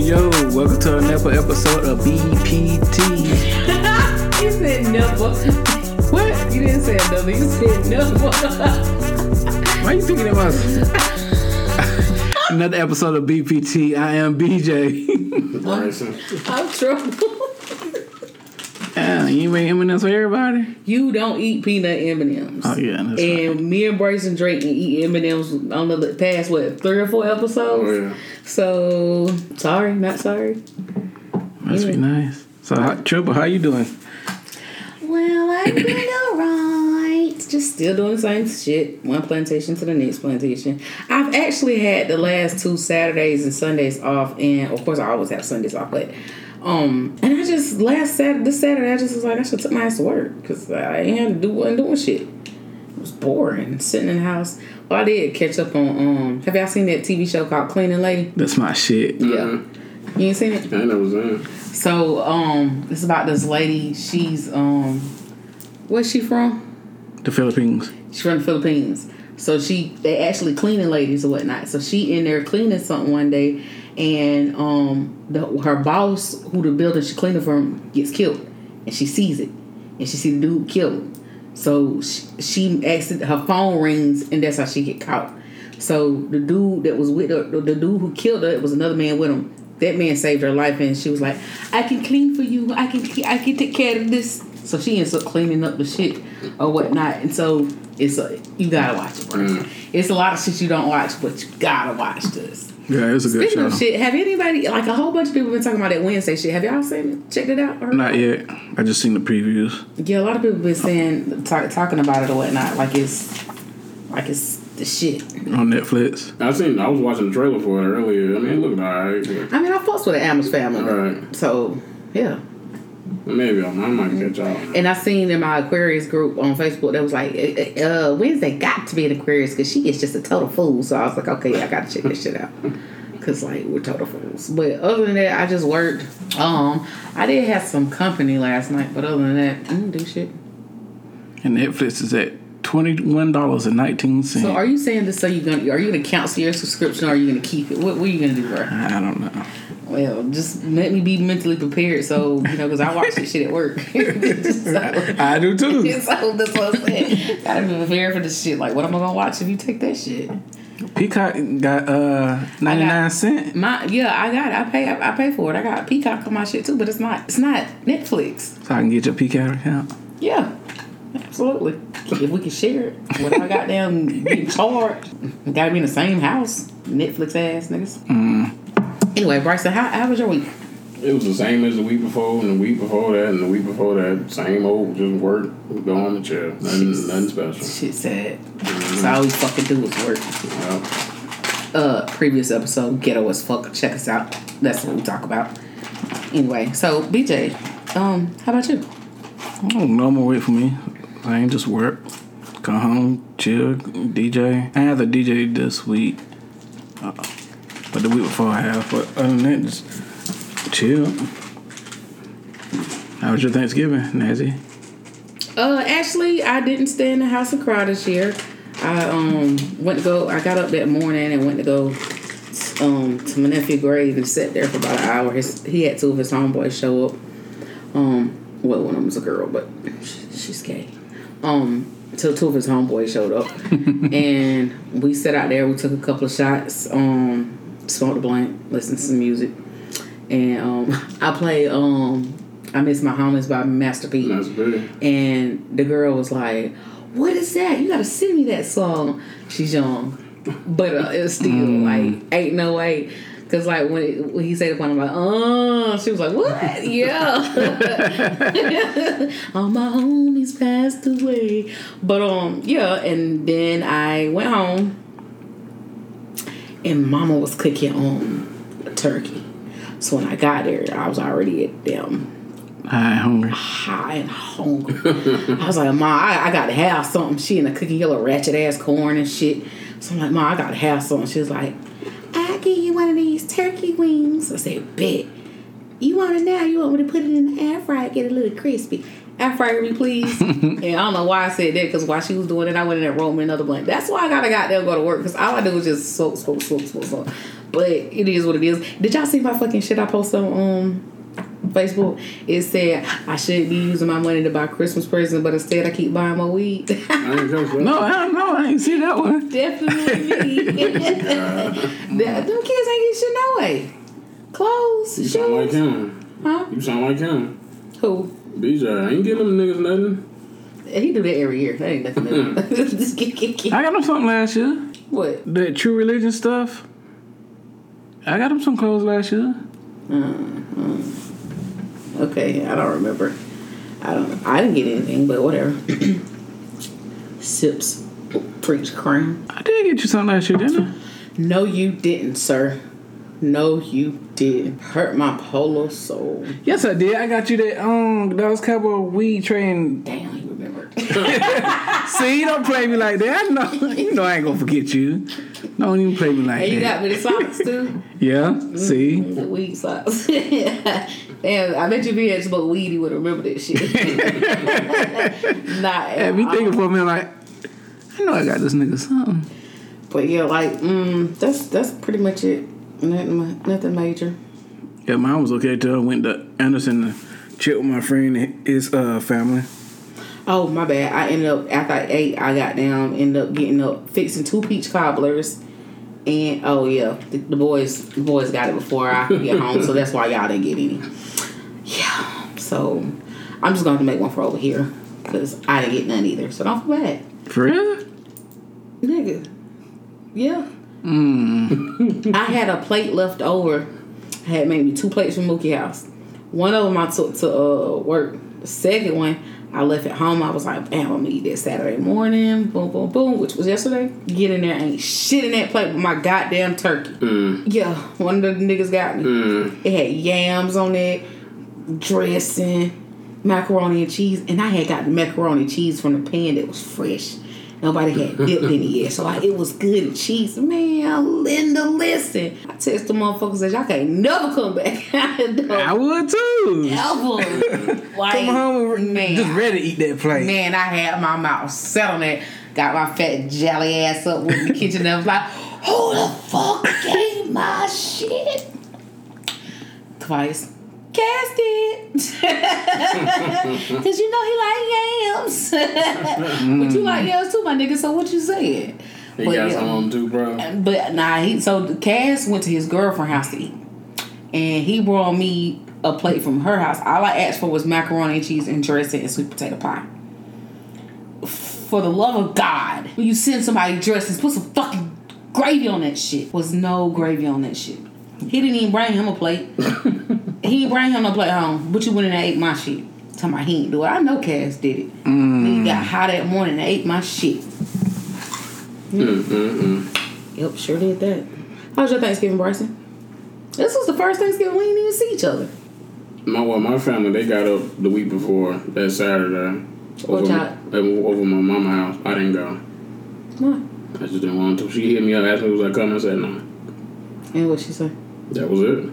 yo, yo. Welcome to another episode of BPT. you said never. What? You didn't say another. You said never. Why you thinking about another episode of BPT? I am BJ. Bryson. I'm trouble. yeah, you make M&M's for everybody? You don't eat peanut M&Ms. Oh, yeah, that's and right. me and Bryson Drake and eat M&Ms on the past what three or four episodes. Oh, yeah. So sorry, not sorry. Must be nice. So, how, Triple, how you doing? Well, I'm doing alright. Just still doing the same shit. One plantation to the next plantation. I've actually had the last two Saturdays and Sundays off, and of course I always have Sundays off, but um, and I just last Saturday, this Saturday, I just was like I should take my ass to work because I ain't had to do wasn't doing shit. It was boring sitting in the house. Well, I did catch up on um. Have y'all seen that TV show called Cleaning Lady? That's my shit. Yeah. You ain't seen it? I never was in. So, um, it's about this lady. She's um, where's she from? The Philippines. She's from the Philippines. So she, they actually cleaning ladies or whatnot. So she in there cleaning something one day, and um, the, her boss, who the building she cleaning from, gets killed, and she sees it, and she see the dude killed. So she, she accident, her phone rings, and that's how she get caught. So the dude that was with her, the, the dude who killed her, it was another man with him. That man saved her life, and she was like, "I can clean for you. I can, I can take care of this." So she ends up cleaning up the shit or whatnot, and so it's a you gotta watch it. Bro. Mm. It's a lot of shit you don't watch, but you gotta watch this. Yeah, it's a good Speaking show. of shit, have anybody like a whole bunch of people been talking about that Wednesday shit? Have y'all seen it? Checked it out? Or- Not yet. I just seen the previews. Yeah, a lot of people been saying talk, talking about it or whatnot, like it's like it's the shit. on Netflix. I seen. I was watching the trailer for it earlier. I mean, it looked alright. I mean, I fucks with the Amos family, Right. so yeah. Maybe I might catch y'all. And I seen in my Aquarius group on Facebook that was like, uh, Wednesday got to be an Aquarius because she is just a total fool. So I was like, okay, I gotta check this shit out. Cause like we're total fools. But other than that, I just worked. Um, I did have some company last night, but other than that, I didn't do shit. And Netflix is at $21.19. So are you saying this so you gonna are you gonna cancel your subscription or are you gonna keep it? What, what are you gonna do, bro? I don't know. Well, just let me be mentally prepared so you know because I watch this shit at work. so, I do too. so that's what I'm saying. Gotta be prepared for this shit. Like, what am I gonna watch if you take that shit? Peacock got uh 99 cent. My yeah, I got it. I pay. I, I pay for it. I got Peacock on my shit too, but it's not. It's not Netflix. So I can get your Peacock account. Yeah, absolutely. If we can share it, without goddamn getting charged, we gotta be in the same house. Netflix ass niggas. Anyway, Bryson, how, how was your week? It was the same as the week before, and the week before that, and the week before that. Same old, just work, go on the chair. Nothing, nothing special. Shit sad. So all we fucking do is work. Yeah. uh previous episode ghetto as fuck check us out that's what we talk about anyway so bj um how about you Oh, no more wait for me. I ain't just work. Come home, chill, DJ. I had the DJ this week. Uh, but the week before I have. But other than that, just chill. How was your Thanksgiving, Nazi? uh actually i didn't stay in the house and cry this year i um went to go i got up that morning and went to go um to my nephew's grave and sat there for about an hour his he had two of his homeboys show up um well one of them was a girl but she, she's gay um till two of his homeboys showed up. And we sat out there we took a couple of shots um smoked a blunt listened to some music. And um i played um i miss my homies by master p. That's big. and the girl was like what is that? You gotta send me that song. She's young but uh, it was still like ain't no way Cause like when, it, when he said it, I'm like, oh, she was like, what? Yeah. All my homies passed away, but um, yeah. And then I went home, and Mama was cooking um a turkey. So when I got there, I was already at them I ain't hungry. high and hungry. I was like, Ma, I, I gotta have something. She in the cooking yellow ratchet ass corn and shit. So I'm like, Ma, I gotta have something. She was like, I'll you one of these turkey wings. I said, bet. You want it now? You want me to put it in the air fryer, get it a little crispy? Air fryer me, please. and I don't know why I said that because while she was doing it, I went in there rolled me another blunt. That's why I gotta got there go to work because all I do was just smoke, smoke, smoke, smoke, smoke. But it is what it is. Did y'all see my fucking shit I posted on um, Facebook? It said I shouldn't be using my money to buy Christmas presents, but instead I keep buying my weed. I ain't catch that. No, I don't know. I ain't see that one. Definitely me. Them kids ain't get shit no way. Clothes, You shoes. sound like him. Huh? You sound like him. Who? BJ, I ain't getting them niggas nothing. He do that every year. That ain't nothing. new. Just get, get, get. I got him something last year. What? That true religion stuff. I got him some clothes last year. Mm-hmm. Okay, I don't remember. I don't. I didn't get anything, but whatever. Sips, preach crown. I did get you something last year, didn't I? No, you didn't, sir. No, you didn't. Hurt my polo soul. Yes, I did. I got you that um Dallas Cowboy weed train. Damn, you remembered. See, you don't play me like that. No, you know I ain't gonna forget you. Don't even play me like that. and you got me the socks too. yeah. See. The weed socks. Damn, I bet you if he had smoked weed, he would remember that shit. Not at Have me thinking for a minute like, I know I got this nigga something. But yeah, like, mm, that's that's pretty much it. Nothing, nothing major. Yeah, mine was okay till I went to Anderson to chill with my friend and his uh, family. Oh my bad. I ended up after I ate, I got down, ended up getting up fixing two peach cobblers, and oh yeah, the, the boys the boys got it before I get home, so that's why y'all didn't get any. Yeah, so I'm just going to make one for over here because I didn't get none either. So don't feel bad, For real? nigga. Yeah. Mm. I had a plate left over. I had maybe two plates from Mookie House. One of them I took to uh, work. The second one I left at home. I was like, damn, I'm gonna eat that Saturday morning. Boom, boom, boom, which was yesterday. Get in there, ain't shit in that plate but my goddamn turkey. Yeah, one of the niggas got me. It had yams on it, dressing, macaroni and cheese, and I had got the macaroni and cheese from the pan that was fresh. Nobody had dipped in it yet, so like it was good and cheese. Man, Linda, listen. I text the motherfuckers that y'all can't never come back. I would too. Ever. Like, Come home and man, just ready to eat that plate. man, I had my mouth set on that. Got my fat jelly ass up in the kitchen and I was like, who the fuck gave my shit? Twice. Cass did. Cause you know he like yams. but you like mm. yams too, my nigga. So what you saying? He But got yeah. some of them too, bro. But nah, he so Cass went to his girlfriend house to eat, and he brought me a plate from her house. All I asked for was macaroni and cheese and dressing and sweet potato pie. For the love of God, when you send somebody dressing, put some fucking gravy on that shit. Was no gravy on that shit. He didn't even bring him a plate. he didn't bring him no plate home. But you went in and ate my shit. Talking about he ain't do it. I know Cass did it. He mm. got high that morning and ate my shit. Mm, mm, yep, sure did that. How was your Thanksgiving, Bryson? This was the first Thanksgiving we didn't even see each other. My well, my family they got up the week before that Saturday over, y'all- over my mama house. I didn't go. What? I just didn't want to. She hit me up, asked me was I coming. I said no. And what she say? That was it.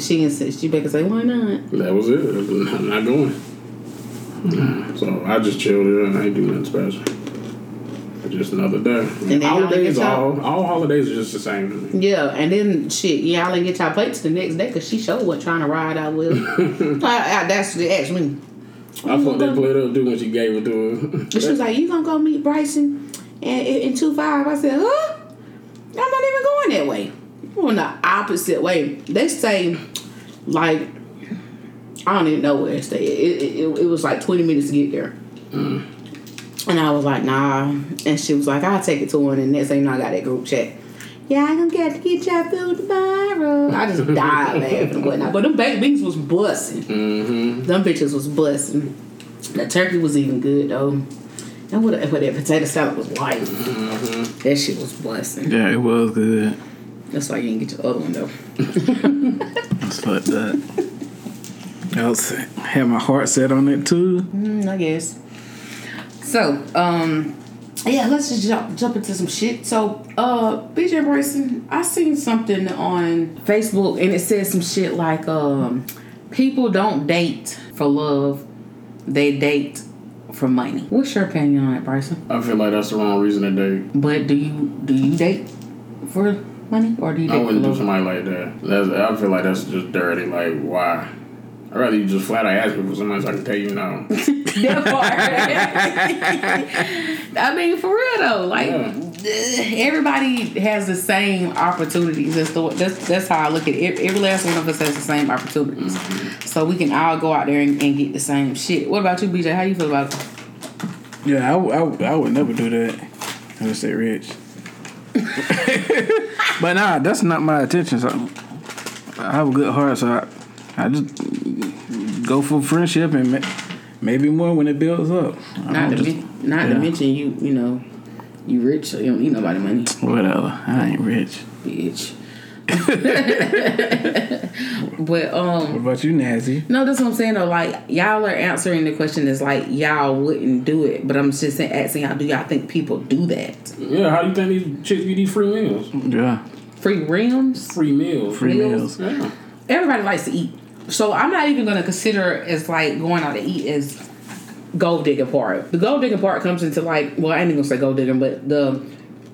She insist. She back and say, why not? That was it. I'm not going. Nah. So I just chilled it. I ain't do nothing special. Just another day. holidays, all all holidays are just the same. Yeah, and then shit, y'all ain't get y'all plates the next day because she showed what trying to ride out with. I, I, that's asked me. I fucked that plate up too when she gave it to her. She was like, "You gonna go meet Bryson in, in, in two five? I said, "Huh? I'm not even going that way. I'm the opposite way." They say, like, I don't even know where it stay. It, it, it, it was like 20 minutes to get there. And I was like, nah. And she was like, I'll take it to one. And next thing you know, I got that group chat. Yeah, I'm gonna get to get your food tomorrow. I just died laughing and whatnot. But them baked beans was busting. mm-hmm. Them bitches was busting. The turkey was even good though. And what, what that potato salad was like. That shit was busting. Yeah, it was good. That's why you didn't get your other one though. It's like that. I was had my heart set on it too. Mm, I guess. So, um, yeah, let's just jump jump into some shit. So, uh, BJ Bryson, I seen something on Facebook and it says some shit like, um, people don't date for love, they date for money. What's your opinion on that, Bryson? I feel like that's the wrong reason to date. But do you do you date for money or do you I date for wouldn't do somebody like that. That's, I feel like that's just dirty. Like, why? I'd rather you just flat out ask me for somebody so I can tell you no. that part. I mean, for real though, like Yeah. Eh, everybody has the same opportunities. That's the that's that's how I look at it. Every, every last one of us has the same opportunities, mm-hmm. so we can all go out there and, and get the same shit. What about you, BJ? How you feel about it? Yeah, I would never do that I would they rich. but nah, that's not my intention. So I have a good heart, so I, I just go for friendship and ma- maybe more when it builds up. Not to just- not to mention you you know you rich, so you don't need nobody money, Whatever. I ain't rich. bitch. but um. What about you, Nazi? No, that's what I'm saying though. Like y'all are answering the question is like y'all wouldn't do it, but I'm just saying, asking y'all, do y'all think people do that? Yeah, how do you think these chicks get these free meals? Yeah, Free rims. Free meals. free Meals. meals. Yeah. Everybody likes to eat, so I'm not even gonna consider as like going out to eat as gold digging part. The gold digging part comes into like well, I ain't even gonna say gold digging, but the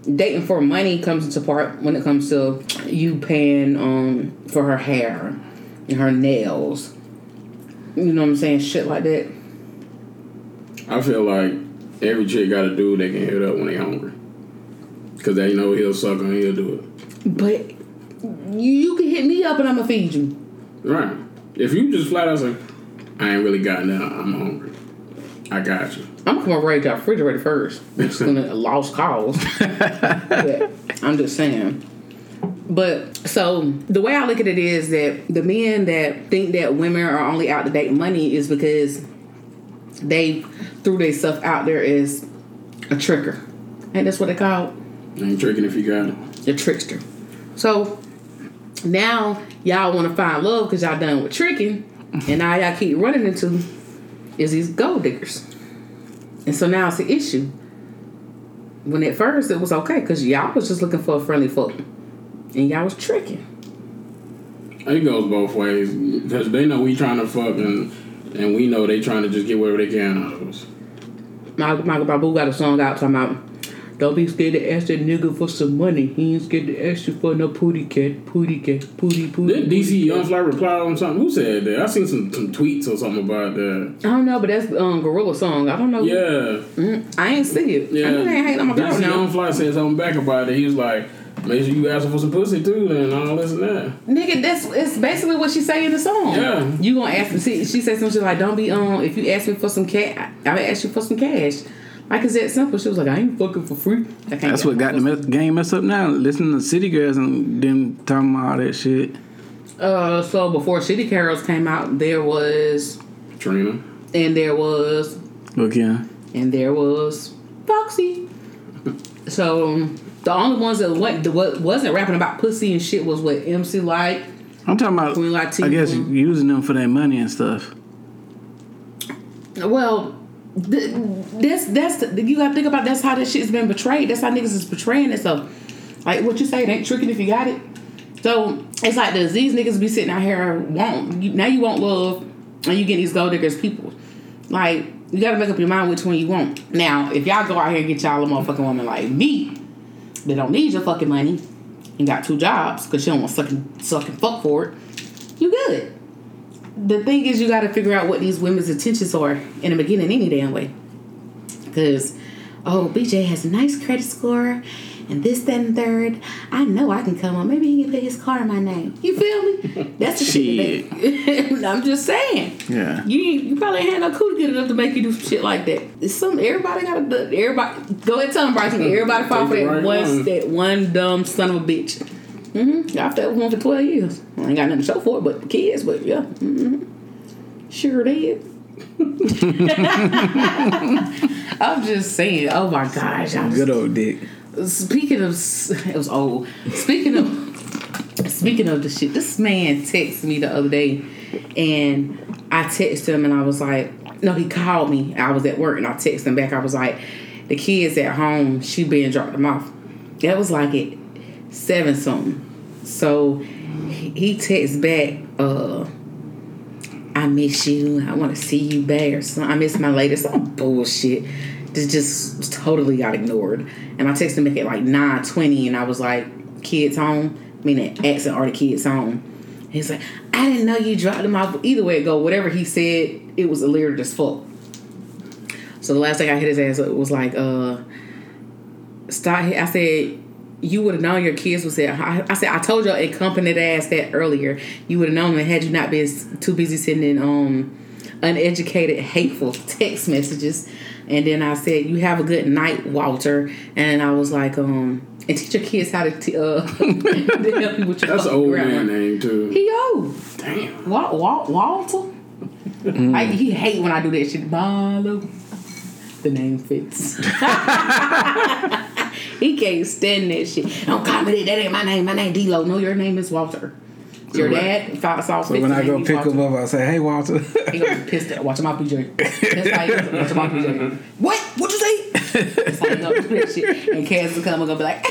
dating for money comes into part when it comes to you paying um for her hair and her nails. You know what I'm saying? Shit like that. I feel like every chick got a dude they can hit up when they hungry. Cause they know he'll suck and he'll do it. But you, you can hit me up and I'm gonna feed you. Right. If you just flat out say, I ain't really got nothing, I'm hungry. I got you. I'm gonna come right to our refrigerator first. It's gonna lost cause. I'm just saying. But so the way I look at it is that the men that think that women are only out to date money is because they threw their stuff out there as a tricker. And that's what they call Ain't tricking if you got it. a trickster. So now y'all want to find love because y'all done with tricking, and now y'all keep running into is these gold diggers. And so now it's an issue. When at first it was okay because y'all was just looking for a friendly fuck, and y'all was tricking. It goes both ways. Because they know we trying to fuck and and we know they trying to just get whatever they can out of us. Michael, Michael Babu got a song out talking about. Don't be scared to ask that nigga for some money. He ain't scared to ask you for no pooty cat, pooty cat, pooty pooty. Did DC Young Fly reply on something? Who said that? I seen some, some tweets or something about that. I don't know, but that's um Gorilla song. I don't know. Yeah. Mm, I ain't see it. Yeah. I ain't hating on my girl DC now. Young Fly said something back about it. He was like, make sure you ask her for some pussy too and all this and that. Nigga, that's it's basically what she say in the song. Yeah. You gonna ask me? See, she said something like, "Don't be um. If you ask me for some cash, I will ask you for some cash." Like it's that simple. She was like, "I ain't fucking for free." That's what got the my mess- game messed up now. Listening to City Girls and them talking about all that shit. Uh, so before City Girls came out, there was, Trina. and there was, Again. and there was Foxy. so the only ones that went, what wasn't rapping about pussy and shit was what MC Lyte. I'm talking about, Queen Latifah. I guess, using them for their money and stuff. Well, th- that's that's you got to think about that's how this shit's been betrayed. That's how niggas is betraying itself. Like what you say, it ain't tricking if you got it. So it's like this: these niggas be sitting out here want you, now you want love, and you get these gold diggers people. Like you got to make up your mind which one you want. Now, if y'all go out here and get y'all a motherfucking woman like me, that don't need your fucking money, and got two jobs because she don't want sucking sucking fuck for it, you good the thing is you got to figure out what these women's intentions are in the beginning any damn way because oh bj has a nice credit score and this that and third i know i can come on maybe he can put his car in my name you feel me that's the shit that- i'm just saying Yeah. you you probably ain't had no cootie good enough to make you do some shit like that. It's some everybody got to everybody go ahead tell them Bryson. Everybody fall for Take that right one one. that one dumb son of a bitch. Mm-hmm. I've that one for twelve years. I ain't got nothing to show for it, but the kids. But yeah, mm-hmm. sure did. I'm just saying. Oh my gosh! I'm Good old dick. Speaking of, it was old. Speaking of, speaking of the shit, this man texted me the other day, and I texted him, and I was like, no, he called me. I was at work, and I texted him back. I was like, the kids at home. She been dropped them off. That was like at seven something. So he texts back, uh, I miss you. I want to see you back or something. I miss my lady. Some bullshit. Just, just totally got ignored. And I texted him back at like 9.20 and I was like, kids home? Meaning asking are the kids home? He's like, I didn't know you dropped them off. Either way it go, whatever he said, it was illiterate as fuck. So the last thing I hit his ass was like, uh, stop. I said, you would have known your kids was there. I, I said, I told your incompetent ass that asked that earlier. You would have known them had you not been too busy sending um uneducated, hateful text messages. And then I said, you have a good night, Walter. And I was like, um, and teach your kids how to, t- uh, to help you with your That's an old grammar. man name too. He old. Damn. Wal- Wal- Walter? Like, he hate when I do that shit. Barlow. The name fits. he can't stand that shit. Don't call me that. That ain't my name. My name D-Lo. No, your name is Walter. Your dad thought saw So when I go pick him up, I say, "Hey, Walter." he gonna be pissed at watch him out, PJ. That's how he goes, watch him out, PJ. What? What you say? That's how he gonna do that shit. And Cass will come and gonna be like,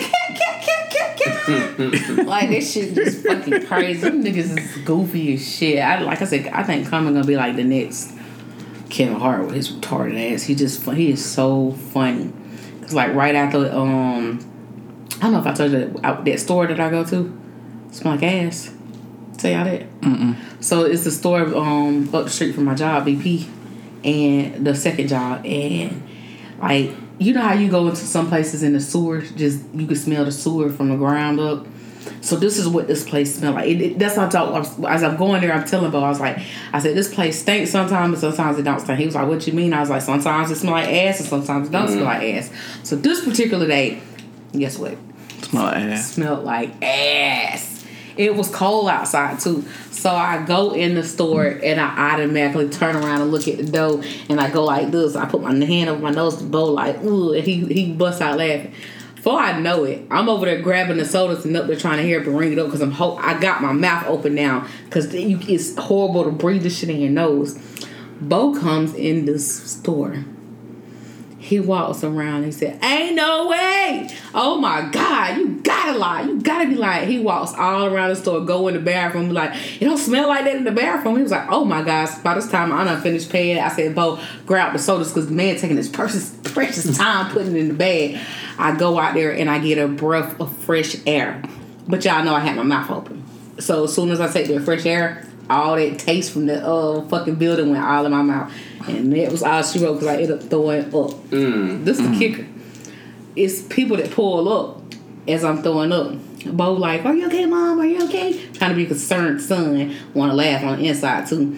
like this shit just fucking crazy. Them niggas is goofy as shit. I like I said, I think Common gonna be like the next Kevin Hart with his retarded ass. He just he is so funny. Like right after um, I don't know if I told you that, that store that I go to, smell like ass. Tell y'all that. So it's the store um up the street from my job, BP, and the second job, and like you know how you go into some places in the sewer, just you can smell the sewer from the ground up. So this is what this place smell like. It, it- that's how I talk. As I'm going there, I'm telling Bo, I was like, I said this place stinks sometimes, and sometimes it don't stink. He was like, "What you mean?" I was like, "Sometimes it smell like ass, and sometimes it don't smell like ass." So this particular day, guess what? Smell like ass. smelled like ass. It was cold outside too. So I go in the store and I automatically turn around and look at the dough and I go like this. I put my hand over my nose to bowl like, ooh, and he, he busts out laughing. Before I know it, I'm over there grabbing the sodas and up there trying to hear it ring it up because I'm ho- I got my mouth open now because it's horrible to breathe this shit in your nose. Bo comes in the store. He walks around. And he said, "Ain't no way! Oh my God! You gotta lie! You gotta be lying!" He walks all around the store, go in the bathroom, be like, "It don't smell like that in the bathroom." He was like, "Oh my gosh!" By this time, I done finished paying. I said, "Bo, grab the sodas," because the man taking his precious precious time putting it in the bag. I go out there and I get a breath of fresh air, but y'all know I had my mouth open. So as soon as I take the fresh air, all that taste from the uh fucking building went all in my mouth, and that was all she wrote because I ended up throwing up. This is the kicker. It's people that pull up as I'm throwing up. Bo like, "Are you okay, mom? Are you okay?" Trying to be a concerned son, want to laugh on the inside too.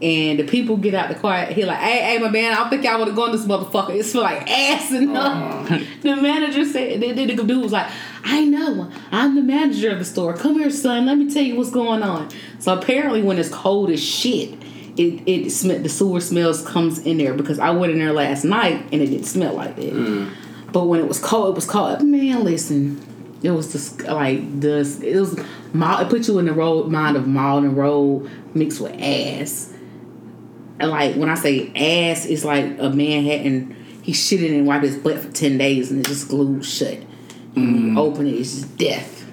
And the people get out the car. He like, "Hey, hey, my man, I don't think y'all want to go in this motherfucker. It smell like ass and The manager said, the, the, the dude was like, "I know, I'm the manager of the store. Come here, son. Let me tell you what's going on." So apparently, when it's cold as shit, it it sm- the sewer smells comes in there because I went in there last night and it didn't smell like that. Mm. But when it was cold, it was cold. Man, listen, it was just like this. It was mild. It put you in the road mind of mild and road mixed with ass. And like when I say ass, it's like a man hadn't he shitted and wiped his butt for ten days and it just glued shut. When you mm. open it, it's death.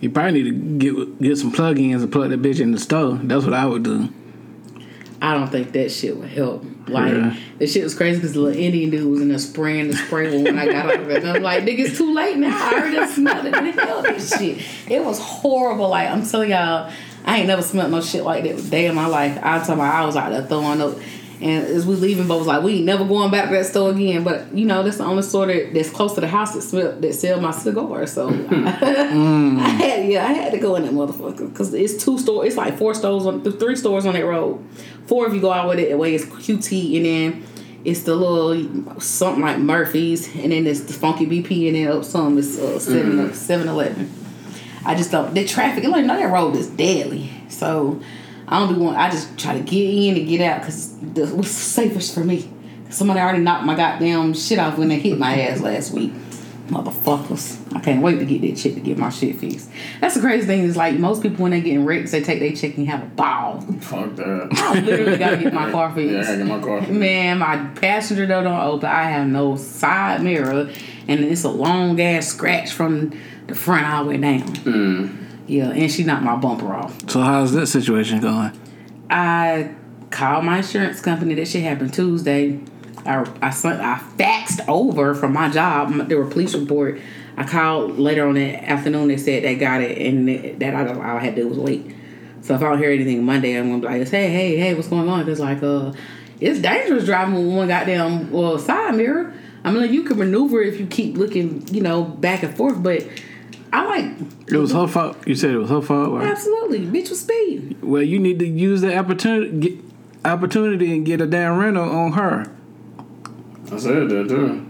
You probably need to get get some plug-ins and plug that bitch in the stove. That's what I would do. I don't think that shit would help. Like Yeah. the shit was crazy because the little Indian dude was in there spraying the spray when I got out of it. I'm like, nigga, it's too late now. I already smelled it. Nigga, hell this shit. It was horrible. Like I'm telling y'all, I ain't never smelled no shit like that day in my life. I'm talking about I was out there throwing up. And as we leaving, but was like, we ain't never going back to that store again. But you know, that's the only store that, that's close to the house that smell that sell my cigar. So I had yeah, I had to go in that motherfucker because it's two stores. It's like four stores on three stores on that road. Four if you go out with it away. It's QT and then it's the little something like Murphy's and then it's the Funky BP and then up some it's uh, 7 7 Eleven. I just don't the traffic. Like no, that road is deadly. So I don't be want. I just try to get in and get out because was safest for me. Somebody already knocked my goddamn shit off when they hit my ass last week. Motherfuckers. I can't wait to get that shit to get my shit fixed. That's the crazy thing is like most people when they getting wrecked, they take their check and have a ball. Fuck that. I literally gotta get my car fixed. Yeah, I gotta get my car. Man, my passenger door don't open. I have no side mirror, and it's a long ass scratch from the front all the way down. Mm. Yeah, and she knocked my bumper off. So how's that situation going? I called my insurance company. That shit happened Tuesday. I I sent I faxed over from my job. There were police report. I called later on that afternoon. They said they got it, and that I, all I had to do was wait. So if I don't hear anything Monday, I'm gonna be like, "Hey, hey, hey, what's going on?" Because like, uh, it's dangerous driving with one goddamn well side mirror. I mean, like, you can maneuver if you keep looking, you know, back and forth. But I like It was her fault. You said it was her fault. Or? absolutely, bitch was speeding. Well, you need to use the opportunity, get, opportunity, and get a damn rental on her. I said that too.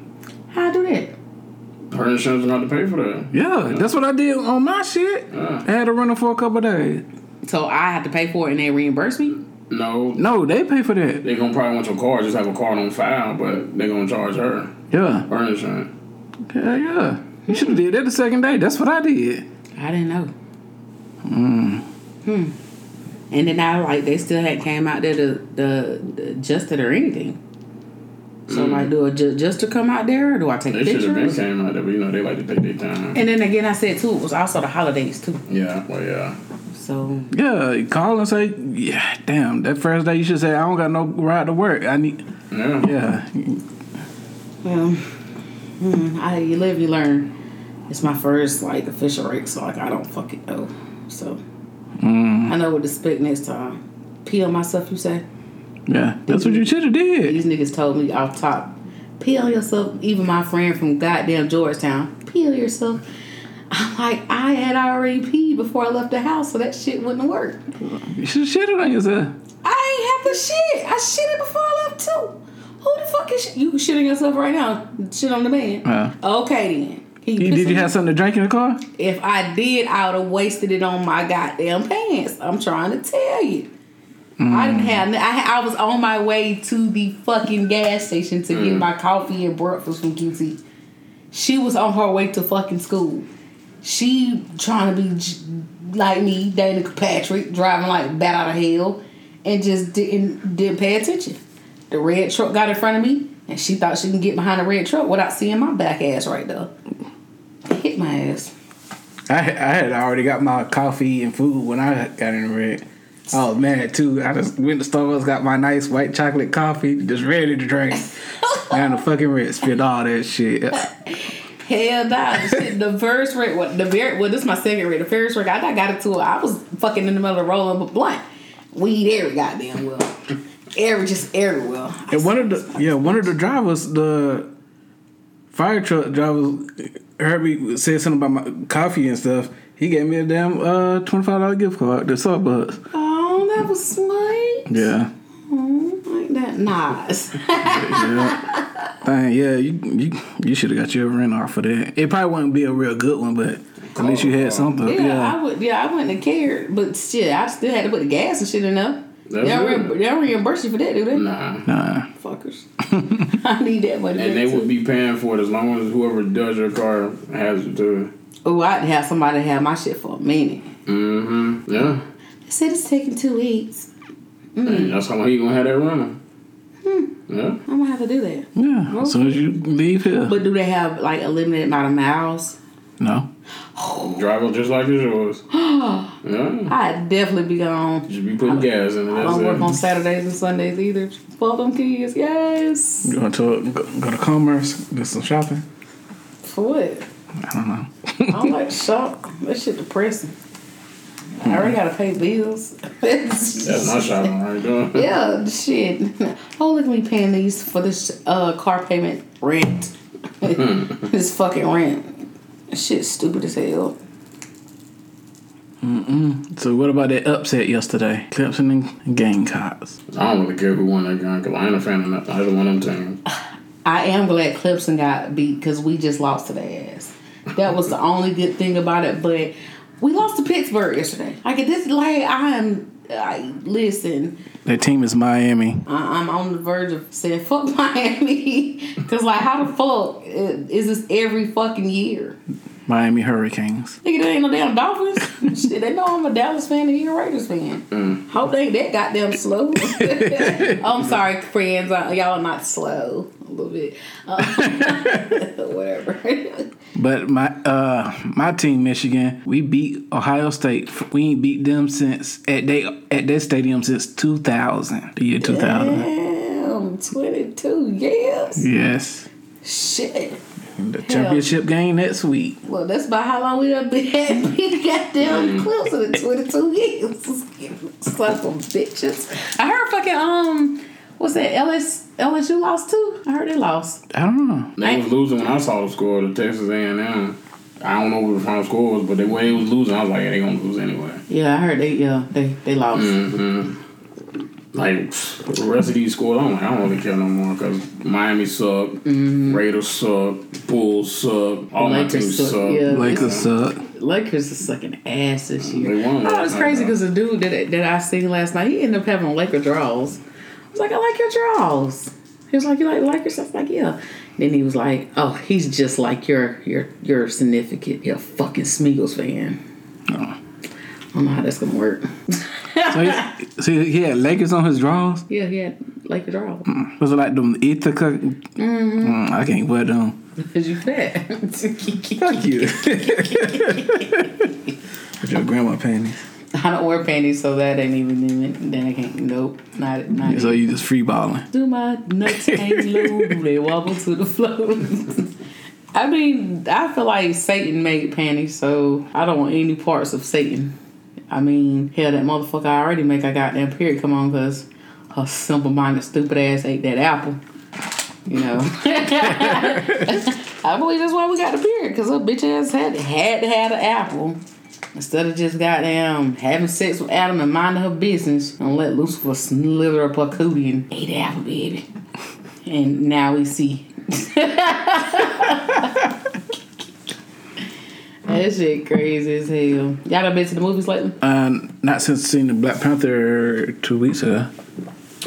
How I do that? Her insurance got to pay for that. Yeah, that's what I did on my shit. Yeah. I had a rental for a couple days. So I had to pay for it and they reimburse me. No, No, they pay for that. they gonna probably want your car. Just have a card on file, but they gonna charge her Yeah, her insurance. yeah, yeah. You should have did that the second day. That's what I did. I didn't know. Hmm. And then I like they still had came out there to the, the adjusted or anything. So like, do a ju- to come out there or do I take They should have been pictures? came out there, but you know they like to take their time. And then again, I said too, it was also the holidays too. Yeah, well, yeah. So Yeah, call and say, yeah, damn. That first day you should say, I don't got no ride to work. I need. Yeah. Yeah, well, hmm, I you live, you learn. It's my first like official rate, so like I don't fucking know. So I know what to expect next time. Pee on myself, you say? yeah. That's what you should have did. These niggas told me off top, pee on yourself. Even my friend from goddamn Georgetown, pee on yourself. I'm like, I had already peed before I left the house, so that shit wouldn't work. You should have shitted on yourself. I ain't have to shit. I shitted before I left too. Who the fuck is shit? You shitting yourself right now? Shit on the man. Yeah. Okay then. You, did you have something to drink in the car? If I did, I would have wasted it on my goddamn pants. I'm trying to tell you. Mm. I didn't have. I, I was on my way to the fucking gas station to get mm. my coffee and breakfast from QT. She was on her way to fucking school. She trying to be like me, Danica Patrick, driving like bat out of hell, and just didn't didn't pay attention. The red truck got in front of me, and she thought she can get behind the red truck without seeing my back ass right there. Hit my ass. I I had already got my coffee and food when I got in the red. Oh, I was mad too. I just went to Starbucks, got my nice white chocolate coffee, just ready to drink. and the fucking red spit all that shit. Hell nah. The, first red, what the very well, this is my second red. The first red, I, I got it to. I was fucking in the middle of rolling a blunt. Weed every goddamn well. Every just everywhere. And one of the yeah, one of the drivers, the fire truck driver, heard me say something about my coffee and stuff. He gave me a damn uh twenty five dollar gift card to Starbucks. Oh, that was sweet. Yeah. Oh, like that nice. Yeah. Dang, yeah, you you you should have got your rent off for that. It probably wouldn't be a real good one, but at least you had something. yeah, Yeah. I would. Yeah, I wouldn't have cared. But shit, I still had to put the gas and shit in there. That's They don't, good. reimb- they don't reimburse you for that, do they? Nah. Nah. Fuckers. I need that money. And they would be paying for it as long as whoever does your car has it too. Oh, I'd have somebody have my shit for a minute. Mm-hmm. Yeah. They said it's taking two weeks. And that's how long you gonna have that running. Yeah. I'm gonna have to do that. Yeah. As soon as you leave here. But do they have like a limited amount of miles? No. Drive it just like it's yours. yeah. I'd definitely be gone. Just be putting gas in it. I don't work on. Saturdays and Sundays either. Fuck them kids, yes. You going to go, go to Commerce, do some shopping? For what? I don't know. I don't like to shop. That shit depressing. I already gotta pay bills. That's my shopping right there. yeah, shit. Oh, look at me paying these for this uh car payment rent. this fucking rent. Shit stupid as hell. Mm-mm. So what about that upset yesterday? Clemson and Gamecocks. I don't really care who won that game because I ain't a fan of nothing. I just want them team. I am glad Clemson got beat because we just lost to their ass. That was the only good thing about it. But we lost to Pittsburgh yesterday. Like this, like I am. I listen. That team is Miami. I, I'm on the verge of saying fuck Miami because like how the fuck is this every fucking year? Miami Hurricanes. Nigga, there ain't no damn Dolphins. Shit, they know I'm a Dallas fan and you're a Raiders fan. Hope they ain't that goddamn slow. I'm sorry, friends. Uh, y'all are not slow. A little bit. Uh, whatever. But my uh my team Michigan, we beat Ohio State. We ain't beat them since at they at their stadium since 2000, the year 2000. Damn, 22 years. Yes. Shit. The championship game next week. Well, that's about how long we done been had been goddamn closer than 22 years. Son of bitches. I heard fucking, um, what's that, LS, LSU lost too? I heard they lost. I don't know. They was losing when I saw the score. The Texas A&M. I don't know what the final score was, but the way they was losing, I was like, yeah, they gonna lose anyway. Yeah, I heard they, yeah, they, they lost. Mm-hmm. Like the rest of these scores, I'm like, I don't really care no more because Miami suck, Raiders suck, Bulls suck, all my teams suck, suck. yeah. Lakers suck. Lakers are sucking ass this year. They won Oh, last it's night, crazy because the dude that, that I seen last night, he ended up having Laker draws. I was like, I like your draws. He was like, you like Lakers? I was like, yeah. Then he was like, oh, he's just like your your your significant, your fucking Smeagol's fan. Oh. I don't know how that's gonna work. So he, so he had Lakers on his draws. yeah, he had Laker draws. Was it like them Ithaca? Mm, I can't wear them. Cause you fat. Fuck you. With your grandma panties. I don't wear panties, so that ain't even in it. Then I can't. Nope, not not. So you just free balling. Do my nuts hang low? Do they wobble to the floor? I mean, I feel like Satan made panties, so I don't want any parts of Satan. I mean, hell, that motherfucker I already make a goddamn period come on because her simple minded, stupid ass ate that apple. You know, I believe that's why we got the period because her bitch ass had had to have an apple. Instead of just goddamn having sex with Adam and minding her business and let Lucifer slither up her cootie and eat apple, baby. And now we see. that shit crazy as hell. Y'all done been to the movies lately? Um, not since seeing the Black Panther two weeks ago.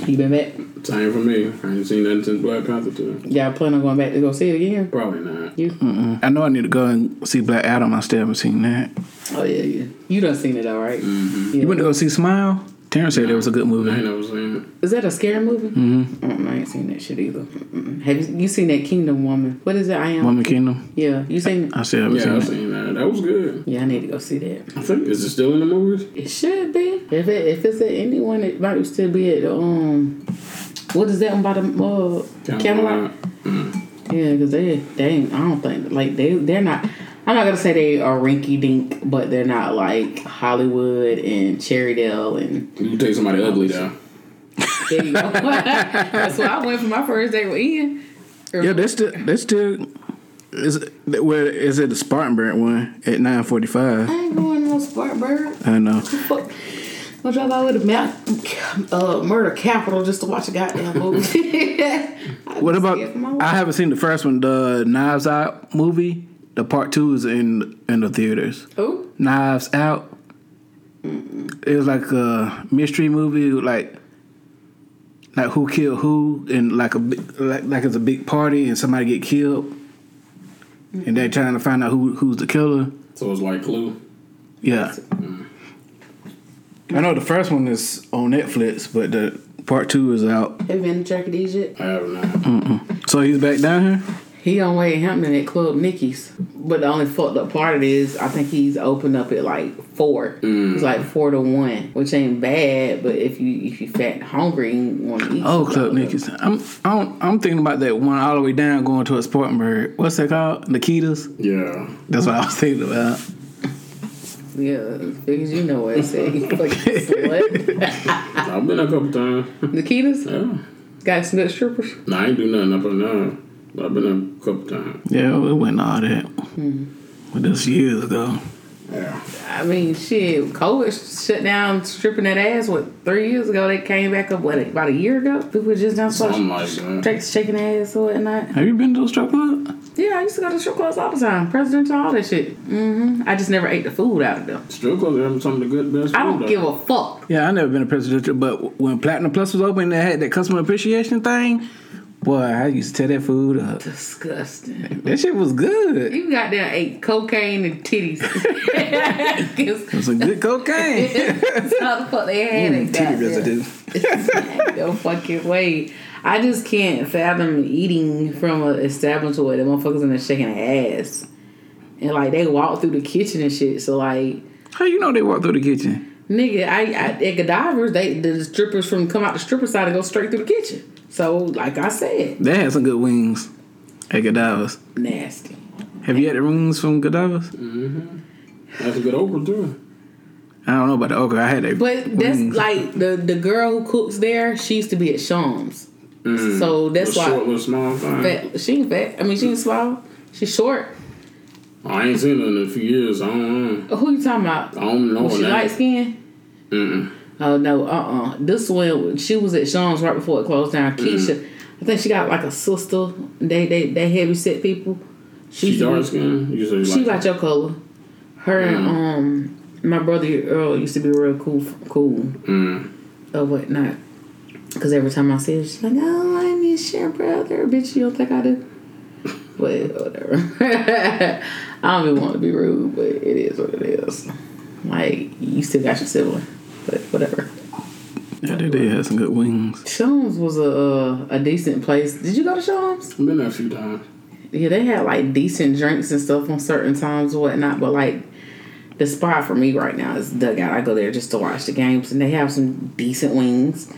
You been back? Same for me. I ain't seen nothing since Black Panther 2. Y'all plan on going back to go see it again? Probably not. You? Mm. I know I need to go and see Black Adam. I still haven't seen that. Oh yeah, yeah. You done seen it all right? Mm-hmm. You went to go see Smile? Terrence said it was a good movie. I ain't never seen it. Is that a scary movie? Mm-hmm. Mm, I ain't seen that shit either. Mm-mm. Have you, you seen that Kingdom Woman? What is it? I am. Woman Kingdom. Yeah, you seen? I still haven't Yeah, I seen it. seen that. That was good. Yeah, I need to go see that. I think is it still in the movies? It should be. If it if it's at anyone, it might still be at the um. What is that one by the uh, Camelot? Yeah, because they they ain't, I don't think like they they're not. I'm not gonna say they are rinky dink, but they're not like Hollywood and Cherrydale and You can take somebody ugly though. there you go. That's why I went for my first date with Ian. Yeah, that's still that's still is where is it the Spartanburg one at nine forty five? I ain't going to no Spartanburg. I know. Fuck. I'll drive out with a uh, murder capital just to watch a goddamn movie. I'd What about? scared for my life. I haven't seen the first one, the Knives Out movie. The part two is in in the theaters. Oh, Knives Out. It was like a mystery movie, like like who killed who, and like a big- like like it's a big party and somebody get killed, and they're trying to find out who who's the killer. So it's like Clue. Yeah. I know the first one is on Netflix, but the part two is out. Have you been to Jerky D's yet? I have not. So he's back down here. He on Wade Hampton at Club Nicky's. But the only fucked up part of it is I think he's opened up at like four. It's mm. like four to one, which ain't bad. But if you if you fat and hungry and want to eat, Oh, some Club stuff, Nicky's. I'm I'm I'm thinking about that one all the way down going to a Spartanburg. What's that called? Nikita's. Yeah. That's what I was thinking about. Yeah, because you know what I say. You fucking slut. I've been a couple times. Nikita's yeah. got some good strippers. No, I ain't do nothing up and down. But I've been a couple times. Yeah, it wasn't all that. Hmm. But this years ago. Yeah. I mean, shit, COVID shut down stripping that ass, what, three years ago? They came back up, what, about a year ago? People just down so Something like that. straight shaking ass or whatnot. Have you been to a strip club? Yeah, I used to go to strip clubs all the time. Presidential, all that shit. hmm I just never ate the food out of them. Strip clubs are having some of the good best. I don't food, give a fuck. Yeah, I never been to presidential, but when Platinum Plus was open, they had that customer appreciation thing. Boy, I used to tear that food up. Disgusting. That shit was good. You got there ate cocaine and titties. It was a good cocaine. That's how the fuck they had mm, it. Titty residue. no fucking way. I just can't fathom eating from an establishment where the motherfuckers in there shaking their ass. And like they walk through the kitchen and shit. So like How you know they walk through the kitchen? nigga, I, I at Godiva's, they the strippers from come out the stripper side and go straight through the kitchen. So like I said, They had some good wings at Godiva's. nasty. Have you had the wings from Godiva's? Mm-hmm. That's a good okra too. I don't know about the okra. I had that. But that's like the the girl who cooks there. She used to be at Shaw's. So that's the why short little small thing. fat, she ain't fat. I mean, she ain't small. She's short. I ain't seen her in a few years. I don't know. Who you talking about? I don't know Was she light skinned? Mm-mm. Oh no, uh uh This one she was at Sean's right before it closed down. Mm-hmm. Keisha, I think she got like a sister. They they they heavy set people. She used to dark skin. You say She like got your color. Her Mm-hmm. um my brother Earl used to be real cool cool Mm. or whatnot. Cause every time I see her, she's like, "Oh, I miss your brother, bitch. You don't think I do?" But whatever. I don't even want to be rude, but it is what it is. Like you still got your sibling, but whatever. yeah, they did have some good wings. Shaw's was a a decent place. Did you go to Shaw's? I've been there a few times. Yeah, they had like decent drinks and stuff on certain times or whatnot. But like the spot for me right now is Dugout. I go there just to watch the games, and they have some decent wings.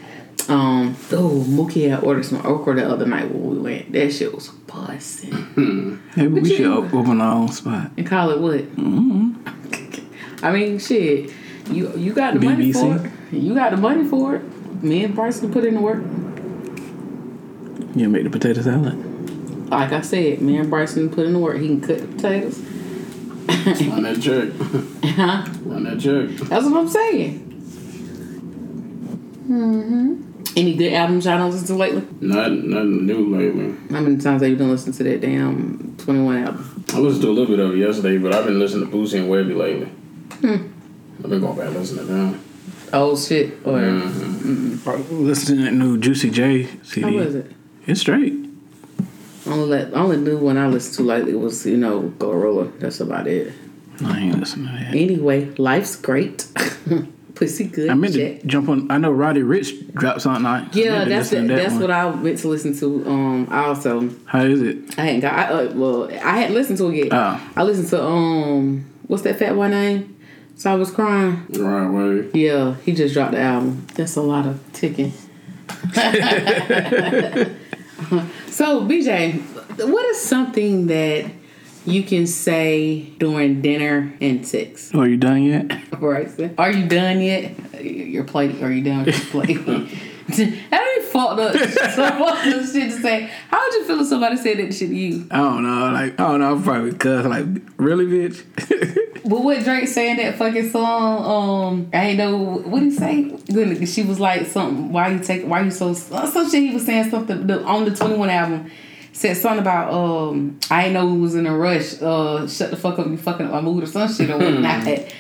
Um, oh, Mookie had ordered some okra the other night when we went. That shit was busting. Maybe we But should you- op- open our own spot. And call it what? Mm-hmm. I mean, shit. You you got the money for it. You got the money for it. Me and Bryce can put in the work. You make the potato salad. Like I said, me and Bryson put in the work. He can cut the potatoes. Run that check. Huh? Run that check. That's what I'm saying. hmm Any good albums y'all don't listen to lately? Nothing, nothing new lately. How many times have you been listening to that damn 21 album? I listened to a little bit of it yesterday, but I've been listening to Boosie and Webbie lately. Hmm. I've been going back listening to them. Oh shit. Or Mm-hmm. Listen to that new Juicy J CD. how was it? It's straight. Only that only new one I listened to lately was, you know, Gorilla. That's about it. I ain't listening to that. Anyway, life's great. Pussy good. I meant Jack. to jump on. I know Roddy Ricch dropped something. I, I Yeah, that's listen it. that That's one. what I meant to listen to. Um, also, How is it? I hadn't got. I, uh, well, I hadn't listened to it yet. Oh. I listened to um, what's that fat boy name? So I was crying. Right way. Yeah, he just dropped the album. That's a lot of ticking. so, BJ, what is something that you can say during dinner and sex? Are you done yet? Bryson, are you done yet? Your plate? Are you done with your plate? That ain't fucked up. Some fucked up shit to say. How would you feel if somebody said that shit to you? I don't know. Like I don't know. I'm probably cuss. Like really, bitch. But what Drake saying that fucking song, um, I ain't know what he say. Good, She was like something. Why you take? Why you so? Some shit. He was saying something the, on the Twenty One album. Said something about um, I ain't know we was in a rush. Uh, shut the fuck up, you fucking up my mood or some shit or whatnot.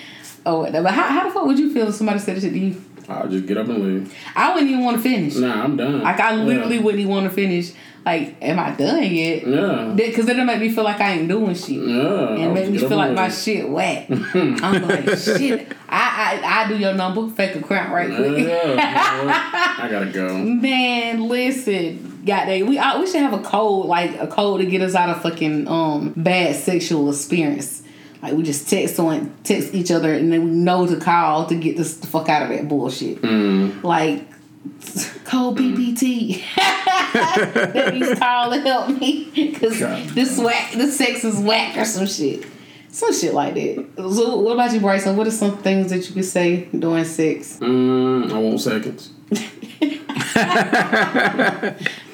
Oh, whatever. How, how the fuck would you feel if somebody said that shit to you? I'll just get up and leave. I wouldn't even want to finish. Nah, I'm done. Like I literally Yeah. wouldn't even want to finish. Like, am I done yet? Yeah. Because then it make me feel like I ain't doing shit. Yeah. And make me feel like my shit whack. I'm like, shit. I, I I do your number, fake a crowd right Yeah, quick. know? I gotta go. Man, listen, goddamn, we uh, we should have a code like a code to get us out of fucking um bad sexual experience. Like we just text on text each other and then we know to call to get this the fuck out of that bullshit. Mm. Like code BPT. that needs call to help me because this whack, this sex is whack or some shit. Some shit like that. So, what about you, Bryson? What are some things that you could say during sex? Mm, I want seconds.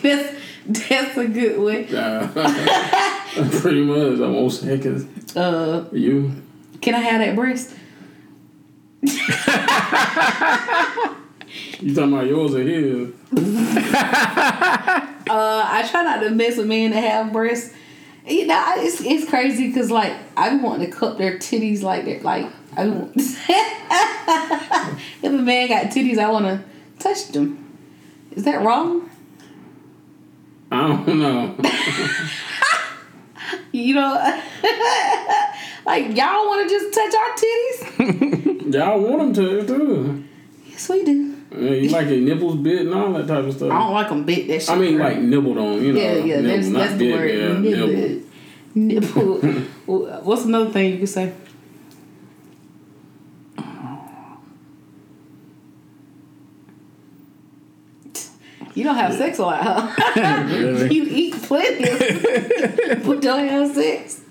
That's that's a good one. Uh, pretty much, I want seconds. Uh, You? Can I have that breast? You talking about yours or his? Uh, I try not to mess with men that have breasts. You know, I- it's it's crazy because like I be wanting to cup their titties like that. Like I want- if a man got titties, I want to touch them. Is that wrong? I don't know. You know, like y'all want to just touch our titties? Y'all want them to too. Yes, we do. Yeah, you like your nipples bit and all that type of stuff. I don't like them bit that shit. I mean, like nibbled on, you know. yeah, yeah, nibble, that's, that's the word. yeah, nibble. Nibble. Nibble. What's another thing you could say? You don't have sex a lot, huh? Really? you eat plenty, but don't have sex.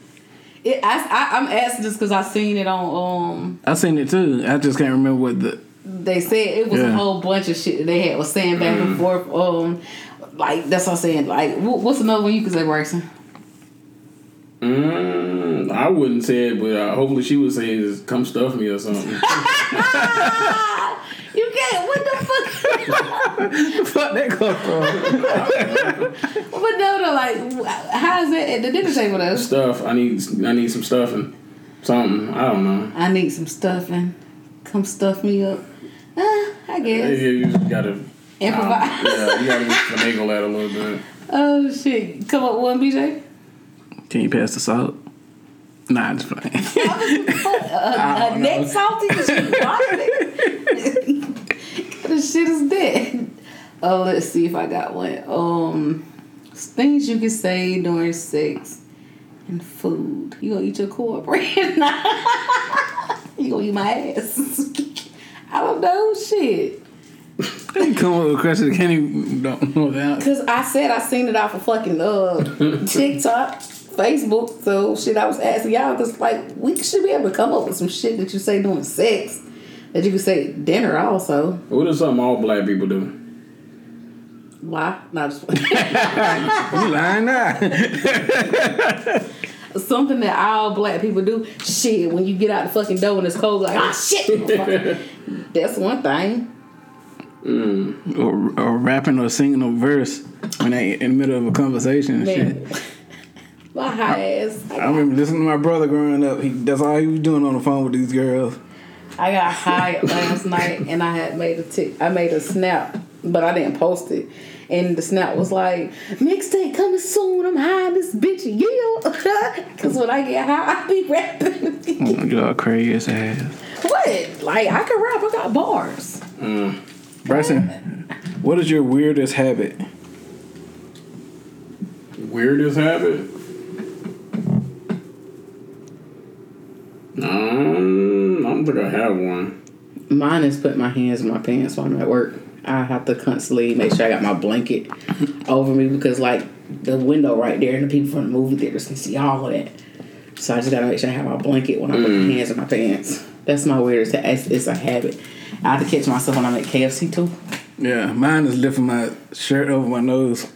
It, I, I, I'm asking this because I seen it on. Um, I seen it too. I just can't remember what the. they said it was a whole bunch of shit that they had was saying back and forth. Um, like that's what I'm saying. Like, wh- what's another one you could say, Bryson? Mm, I wouldn't say it, but uh, hopefully she would say is come stuff me or something. You can't. What the fuck? Fuck that come from? but no, no. Like, how is that at the dinner table? Though? stuff. I need I need some stuffing. Something. I don't know. I need some stuffing. Come stuff me up. Uh, I guess. Yeah, guess. you just gotta Improvise. Yeah, you gotta just finagle that a little bit. Oh shit! Come up with one, BJ. Can you pass the salt? Nah, I'm just playing. A neck salty? This shit This shit is dead. Oh, let's see if I got one. Um, things you can say during sex and food. You gonna eat your cornbread? you gonna eat my ass? I don't know. Shit. You come up with a question can't even don't know that. Cause I said I seen it off of fucking uh TikTok, Facebook. So shit, I was asking y'all because like we should be able to come up with some shit that you say during sex that you could say dinner also. What is something all black people do? Why? Not just You lying now? something that all black people do. Shit, when you get out the fucking door and it's cold, like ah shit. That's one thing. or, or rapping or singing a verse when they in the middle of a conversation and shit. My high ass. I remember listening to my brother growing up. He that's all he was doing on the phone with these girls. I got high last night and I had made a tick. I made a snap, but I didn't post it. And the snap was like, mixtape coming soon. I'm high in this bitch. Yeah. Because when I get high, I be rapping. Oh Y'all crazy ass. what? Like, I can rap. I got bars. Mm. Bryson, what is your weirdest habit? Weirdest habit? Um, I don't think I have one. Mine is put my hands in my pants while I'm at work. I have to constantly make sure I got my blanket over me because, like, the window right there and the people from the movie theaters can see all of that. So I just gotta make sure I have my blanket when I put my hands in my pants. That's my weirdest. It's, it's a habit. I have to catch myself when I'm at KFC too. Yeah, mine is lifting my shirt over my nose.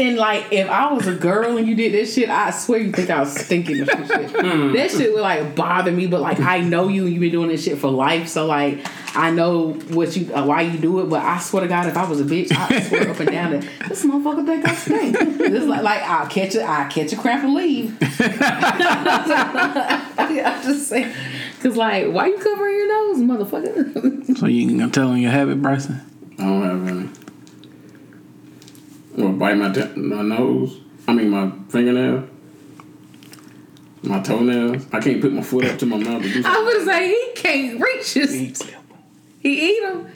And like, if I was a girl and you did this shit, I swear you think I was stinking or some shit. That shit would like bother me, but like I know you and you've been doing this shit for life, so like I know what you uh, why you do it. But I swear to God, if I was a bitch, I swear up and down that this motherfucker think I stink. It's like like I'll catch it, I'll catch a cramp and leave. I'm just saying, cause like why you covering your nose, motherfucker? So you can tell you, have habit, Bryson? I don't have any. Or bite my te- my nose. I mean my fingernail. My toenails. I can't put my foot up to my mouth to do I something. was say he can't reach his. He eat them.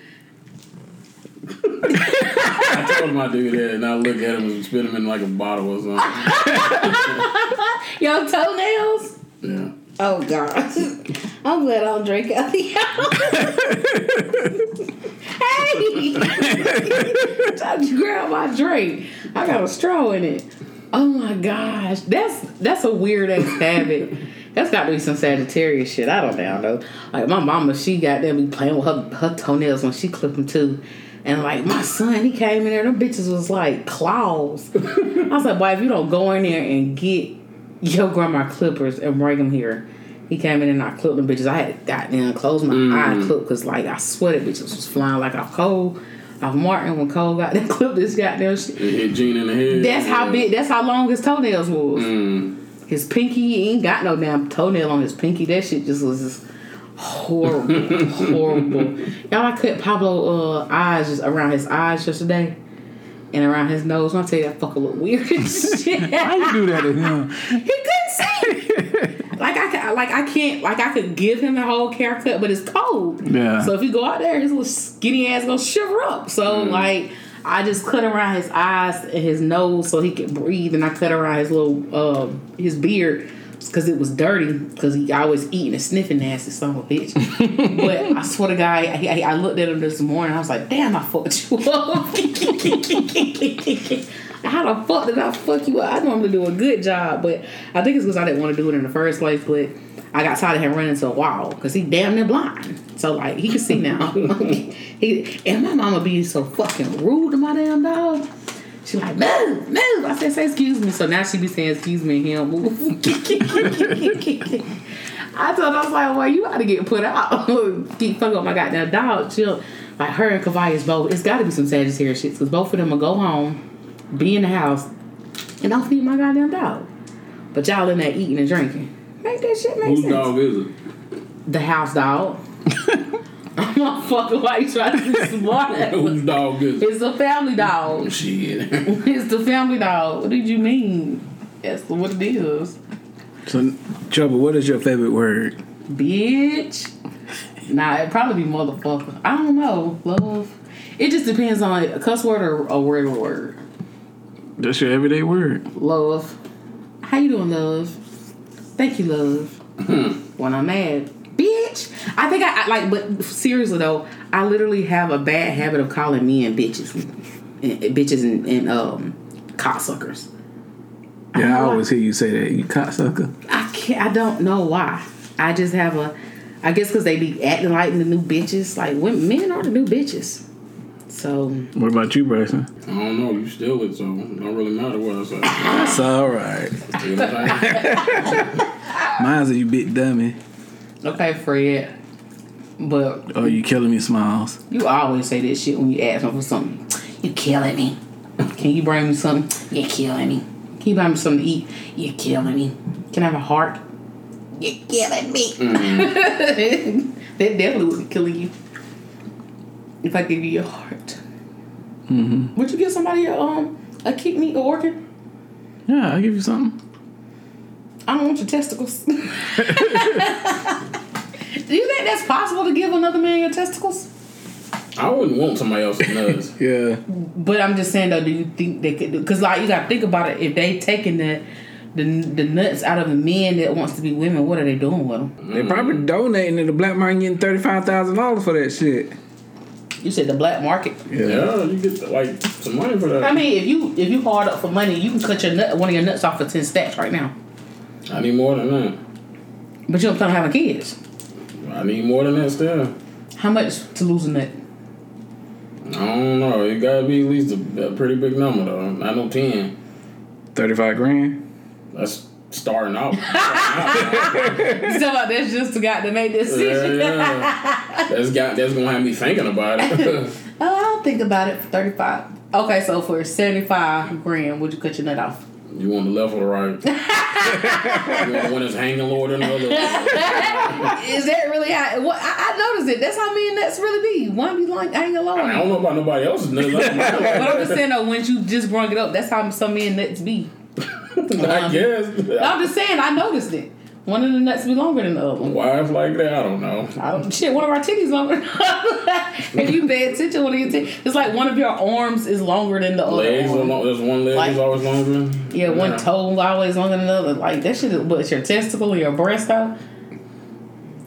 I told him I do that, and I look at him and spit him in like a bottle or something. Your toenails. Yeah. Oh God! I'm glad I don't drink out the Hey! Time to grab my drink. I got a straw in it. Oh my gosh, that's that's a weird ass habit. That's got to be some Sagittarius shit. I don't know. Like my mama, she got them be playing with her her toenails when she clipped them too. And like my son, he came in there. Them bitches was like claws. I was like, boy, if you don't go in there and get your grandma clippers and bring them here, He came in and I clipped them bitches. I had goddamn closed my eye clip because like I swear that bitches was flying like off Cole, off Martin when Cole got that clip this goddamn shit. It hit Gene in the head. That's how big. That's how long his toenails was. Mm. His pinky he ain't got no damn toenail on his pinky. That shit just was just horrible, horrible. Y'all, I cut Pablo uh, eyes just around his eyes yesterday. And around his nose, When I tell you that fucker look weird as shit. How you do that to him? He couldn't see. Like I can, like I can't, like I could give him a whole haircut, but it's cold. Yeah. So if you go out there, his little skinny ass gonna shiver up. So like I just cut around his eyes and his nose so he could breathe, and I cut around his little uh, his beard because it was dirty because he always eating and sniffing nasty son of a bitch. but I swear to God, I, I, I looked at him this morning. I was like, damn, I fucked you up. How the fuck did I fuck you up? I normally do a good job, but I think it's because I didn't want to do it in the first place. But I got tired of him running into a wall because he damn near blind. So like he can see now. he and my mama being so fucking rude to my damn dog. She like move, move. I said say excuse me. So now she be saying excuse me and he'll move. I told her I was like, well, you got to get put out. Keep fucking up my goddamn dog. Chill. Like her and Kavaya's both. It's got to be some Sagittarius shit because both of them will go home, be in the house, and don't feed my goddamn dog. But y'all in there eating and drinking. Make that shit make Whose sense. Whose dog is it? The house dog. I'm not fucking why you trying to be smart. Whose dog is it? It's a family dog. Oh, shit. It's the family dog. What did you mean? That's what it is. So, Trouble, what is your favorite word? Bitch. Nah, it'd probably be motherfucker. I don't know. Love. It just depends on a cuss word or a regular word. That's your everyday word. Love. How you doing, love? Thank you, love. when I'm mad. Bitch. I think I, I like, but seriously though, I literally have a bad habit of calling men bitches. And, bitches and, and um cocksuckers. Yeah, I always hear you say that. You cocksucker. I can't. I don't know why. I just have a. I guess because they be acting like the new bitches. Like women, men are the new bitches. So What about you, Bryson? I don't know. You steal it, so it don't really matter what I say. That's all right. You know I'm? Mine's a you big dummy. okay, Fred. But Oh, you killing me, Smiles. you always say that shit when you ask me for something. You killing me. Can you bring me something? You're killing me. Can you buy me something to eat? You're killing me. Can I have a heart? You're killing me. Mm-hmm. that definitely would be killing you. If I give you your heart. Mm-hmm. Would you give somebody a um a kidney or organ? Yeah, I'll give you something. I don't want your testicles. Do you think that's possible to give another man your testicles? I wouldn't want somebody else's nuts. Yeah. But I'm just saying though, do you think they could? Because like you got to think about it. If they taking the the the nuts out of a man that wants to be women, what are they doing with them? They're probably donating to the black market getting $35,000 for that shit. You said the black market. Yeah, you get like some money for that. I mean, if you if you hard up for money, you can cut your nut one of your nuts off for ten stacks right now. I need more than that. But you don't plan on having kids. I need more than that still. How much to lose a nut? I don't know. It gotta be at least a, a pretty big number though. Not no ten. 35 grand? That's starting out. so that's just got to make this yeah, decision. yeah. That's got that's gonna have me thinking about it. Oh, I'll think about it for 35. Okay, so for 75 grand, would you cut your nut off? you want the left or the right? you want one that's hanging lower than the other? Is that really how? What I, I noticed it. That's how me and nuts really be. One be like hanging low. I don't know about nobody else's nuts. But I'm just saying though, once you just brung it up, that's how some men nuts be. I guess. I'm just saying, I noticed it. One of the nuts be longer than the other one. Why it's like that? I don't know. I don't, shit, one of our titties longer. if you pay attention, one of your titties, it's like one of your arms is longer than the other. Legs long. There's one leg Like- is always longer. Yeah, one toe is always longer than the other. Like that shit, is- but it's your testicle or your breast though.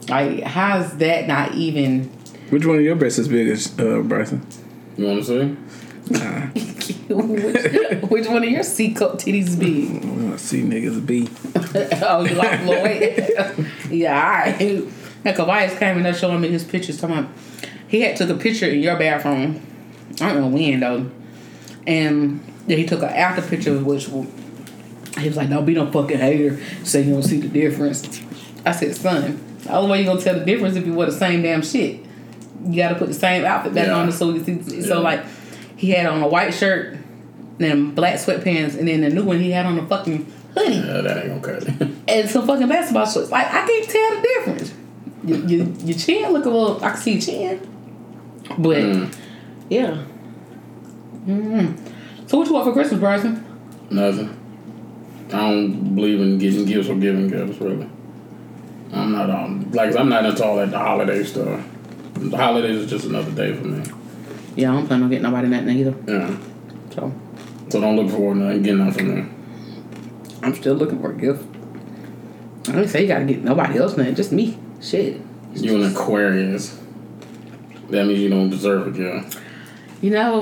Like, how's that not even? Which one of your breasts is biggest, uh, Bryson? You want to see? which, which one of your C cup titties is big? We want to see niggas be. oh, you like Lloyd? yeah, all right. And Kavias came in there showing me his pictures. Talking about he had took a picture in your bathroom. I don't know when though, and then he took an after picture, which he was like, "Don't be no fucking hater. Say you don't see the difference." I said, son, the only way you gonna tell the difference if you wear the same damn shit. You gotta put the same outfit back Yeah. on so you see. Yeah. So like, he had on a white shirt, then black sweatpants, and then the new one he had on a fucking hoodie Yeah, that ain't gonna cut it. and some fucking basketball shorts. Like I can't tell the difference. Your, your, your chin look a little. I can see your chin, but Mm. yeah. mm So what you want for Christmas, Bryson? Nothing. I don't believe in getting gifts or giving gifts, really. I'm not um like I'm not into all that the holiday stuff. The holidays is just another day for me. Yeah, I don't plan on getting nobody nothing either. Yeah. So So don't look forward to nothing getting nothing from me. I'm still looking for a gift. I didn't say you gotta get nobody else nothing, just me. Shit. You an Aquarius. That means you don't deserve a gift. You know,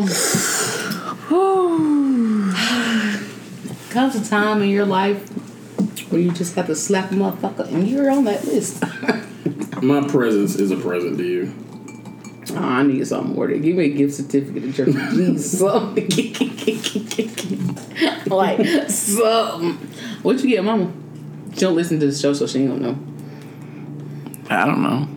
comes a time in your life where you just have to slap a motherfucker and you're on that list. My presence is a present to you. Oh, I need something more. To give me a gift certificate of church. Jeez, something. like something. What you get, Mama? She don't listen to the show, so she ain't gonna know. I don't know.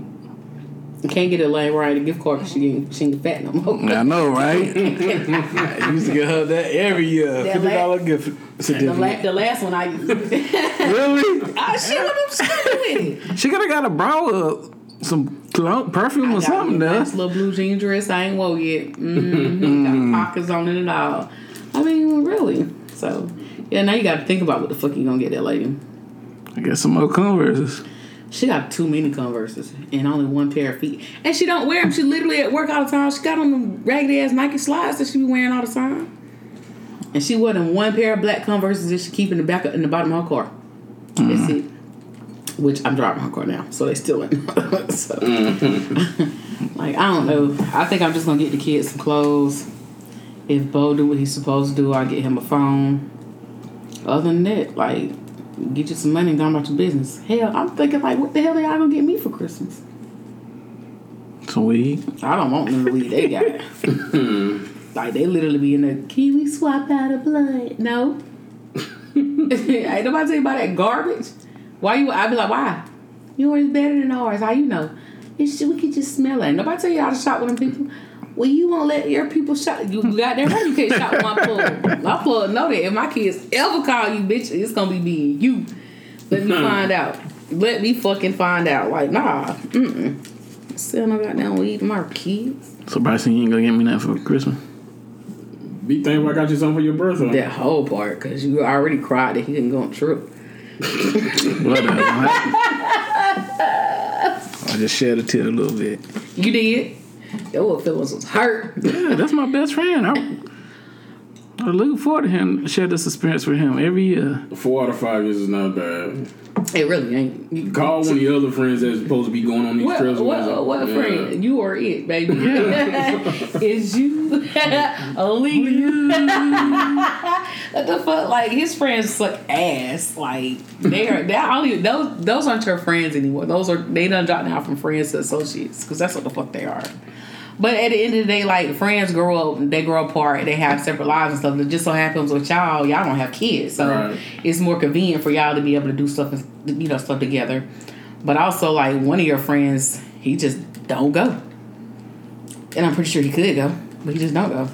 You can't get a Lane Ryan a gift card because she ain't she ain't fat no more. I know, right? I used to get her that every year, That fifty dollar la- gift The, certificate. la- the last one I used. really? oh shit, what I'm stupid with it. She could have got a bra uh, some perfume or something nice little blue jean dress I ain't wore yet. Mm-hmm. got pockets on it and all. I mean, really. So, yeah, now you got to think about what the fuck you gonna get that lady. I got some more Converses. She got too many Converses and only one pair of feet, and she don't wear them. She literally at work all the time. She got on them raggedy ass Nike slides that she be wearing all the time, and she wore them one pair of black Converses that she keep in the back of, in the bottom of her car. That's it. Which I'm driving her car now, so they still in. so, mm-hmm. like I don't know. I think I'm just gonna get the kids some clothes. If Bo do what he's supposed to do, I'll get him a phone. Other than that, like get you some money and go about your business. Hell, I'm thinking like, what the hell are y'all gonna get me for Christmas? Some weed. I don't want none of the weed they got. like they literally be in the can we swap out a blood? No. Ain't nobody tell you about that garbage. Why you? I'd be like, why? Yours better than ours. How you know? It's just, we could just smell it. Nobody tell you how to shop with them people. Well, you won't let your people shop. You got that right. You can't shop with my plug. My plug know that if my kids ever call you bitch, it's gonna be me and you. Let me hmm. find out. Let me fucking find out. Like, nah. Mm-mm. Still no goddamn weed to my kids. So Bryson, you ain't gonna get me that for Christmas. Be thankful I got you something for your birthday. That whole part, because you already cried that he didn't go on trip. Whatever. I just shed a tear a little bit. You did. Your feelings was hurt. Yeah, that's my best friend. I, I look forward to him share this experience with him every year. Four out of five years is not bad. It really ain't. You- Call one of your other friends that's supposed to be going on these What, trips. what, what Yeah. friend? You are it, baby? Is you only you? what the fuck? Like his friends suck ass. Like they are. They only those. Those aren't your friends anymore. Those are they done dropped now from friends to associates because that's what the fuck they are. But at the end of the day, like friends grow up, they grow apart, they have separate lives and stuff. It just so happens with y'all, y'all don't have kids, so Right. it's more convenient for y'all to be able to do stuff, and, you know, stuff together. But also, like one of your friends, he just don't go, and I'm pretty sure he could go, but he just don't go.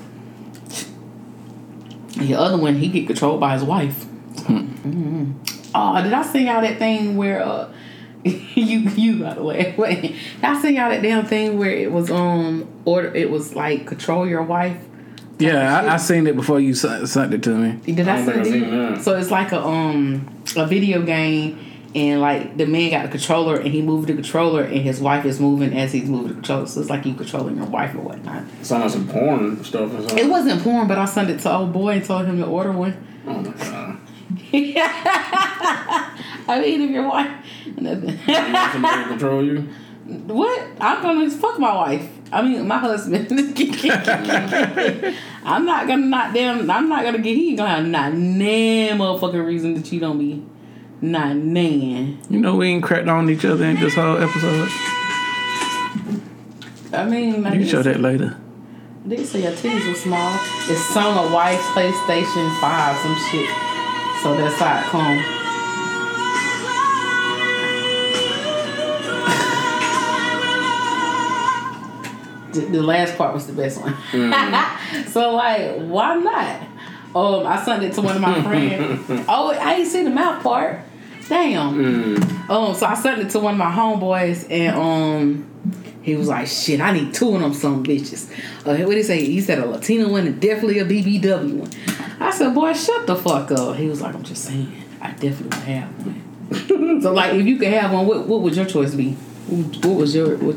And the other one, he get controlled by his wife. Mhm. Oh, did I see y'all that thing where uh, you you got away? Wait, did I sing out that damn thing where it was um order? It was like control your wife. Yeah, I, I seen it before you sent sent it to me. Did I, I send it? seen that. So it's like a um a video game, and like the man got a controller, and he moved the controller, and his wife is moving as he's moving the controller. So it's like you controlling your wife or whatnot. Sound like some porn stuff or something. It wasn't porn, but I sent it to old boy and told him to order one. oh my god. I mean, if your wife, You want somebody to control you? what? I'm gonna fuck my wife. I mean, my husband. I'm not gonna not damn. I'm not gonna get. He ain't gonna have not nan motherfucking reason to cheat on me. Not nan. You know we ain't cracked on each other in this whole episode. I mean, I You can guess- show that later. They say your titties were small. It's song a wife PlayStation 5, some shit so that side comb. the, the, last part was the best one. Mm. so like, why not? Um, I sent it to one of my friends. oh, I ain't seen the mouth part. Damn. Mm. Um, so I sent it to one of my homeboys, and um, he was like, "Shit, I need two of them some bitches." Uh, what did he say? He said a Latina one and definitely a BBW one. I said, "Boy, shut the fuck up." He was like, "I'm just saying, I definitely would have one." so like, if you could have one, what what would your choice be? What what was your what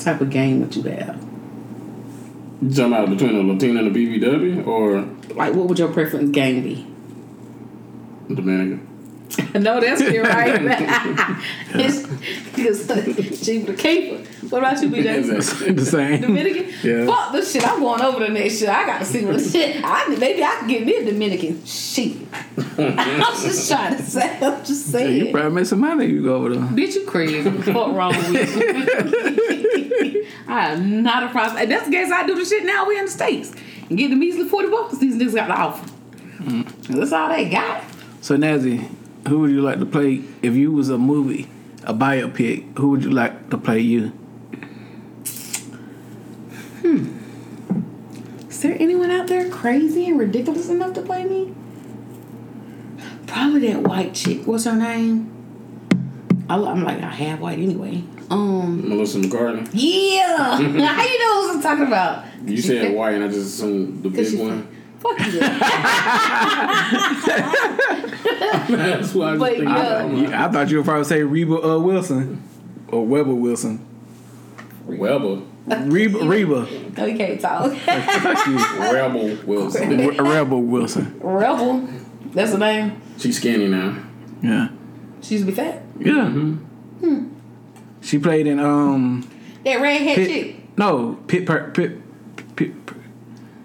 type of game would you have? You talking about between a Latina and a BBW or Like, what would your preference game be? Dominican? no, that's your right. it's, cheaper to it. What about you, BJ? the same. Dominican? Yeah. Fuck this shit. I'm going over the next shit. I gotta see what shit. I maybe I can get me a Dominican. Shit. I'm just trying to say. I'm just saying. You saying. probably make some money you go over there. Bitch, you crazy. Fuck wrong with you? I am not a prostitute. That's the case I do the shit now. We in the States. And get the measly 40 bucks these niggas got to offer. Mm. That's all they got. So Nazi, who would you like to play if you was a movie, a biopic? Who would you like to play you? Is there anyone out there crazy and ridiculous enough to play me? Probably that white chick. What's her name? I, I'm like, I have white anyway. Um, Melissa McCarthy. yeah. How you know what I'm talking about? You said white, and I just assumed the big she- one. Fuck you. That's why I was But thinking. yeah. I'm I thought you would probably say Reba uh, Wilson or Weber Wilson. Weber, Reba, Reba, no, you can't talk. Rebel Wilson. Re- Rebel Wilson. Rebel. That's the name. She's skinny now. Yeah, She used to be fat. yeah. Hmm. She played in um That redhead Pit, chick. no Pit, per, Pit, Pit, Pit